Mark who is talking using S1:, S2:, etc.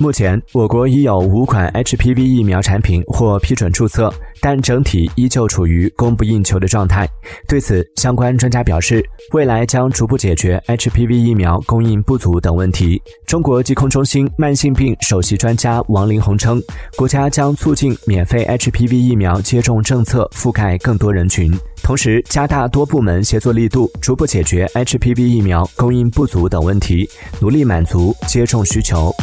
S1: 目前，我国已有五款 HPV 疫苗产品获批准注册，但整体依旧处于供不应求的状态。对此，相关专家表示，未来将逐步解决 HPV 疫苗供应不足等问题。中国疾控中心慢性病首席专家王林红称，国家将促进免费 HPV 疫苗接种政策覆盖更多人群，同时加大多部门协作力度，逐步解决 HPV 疫苗供应不足等问题，努力满足接种需求。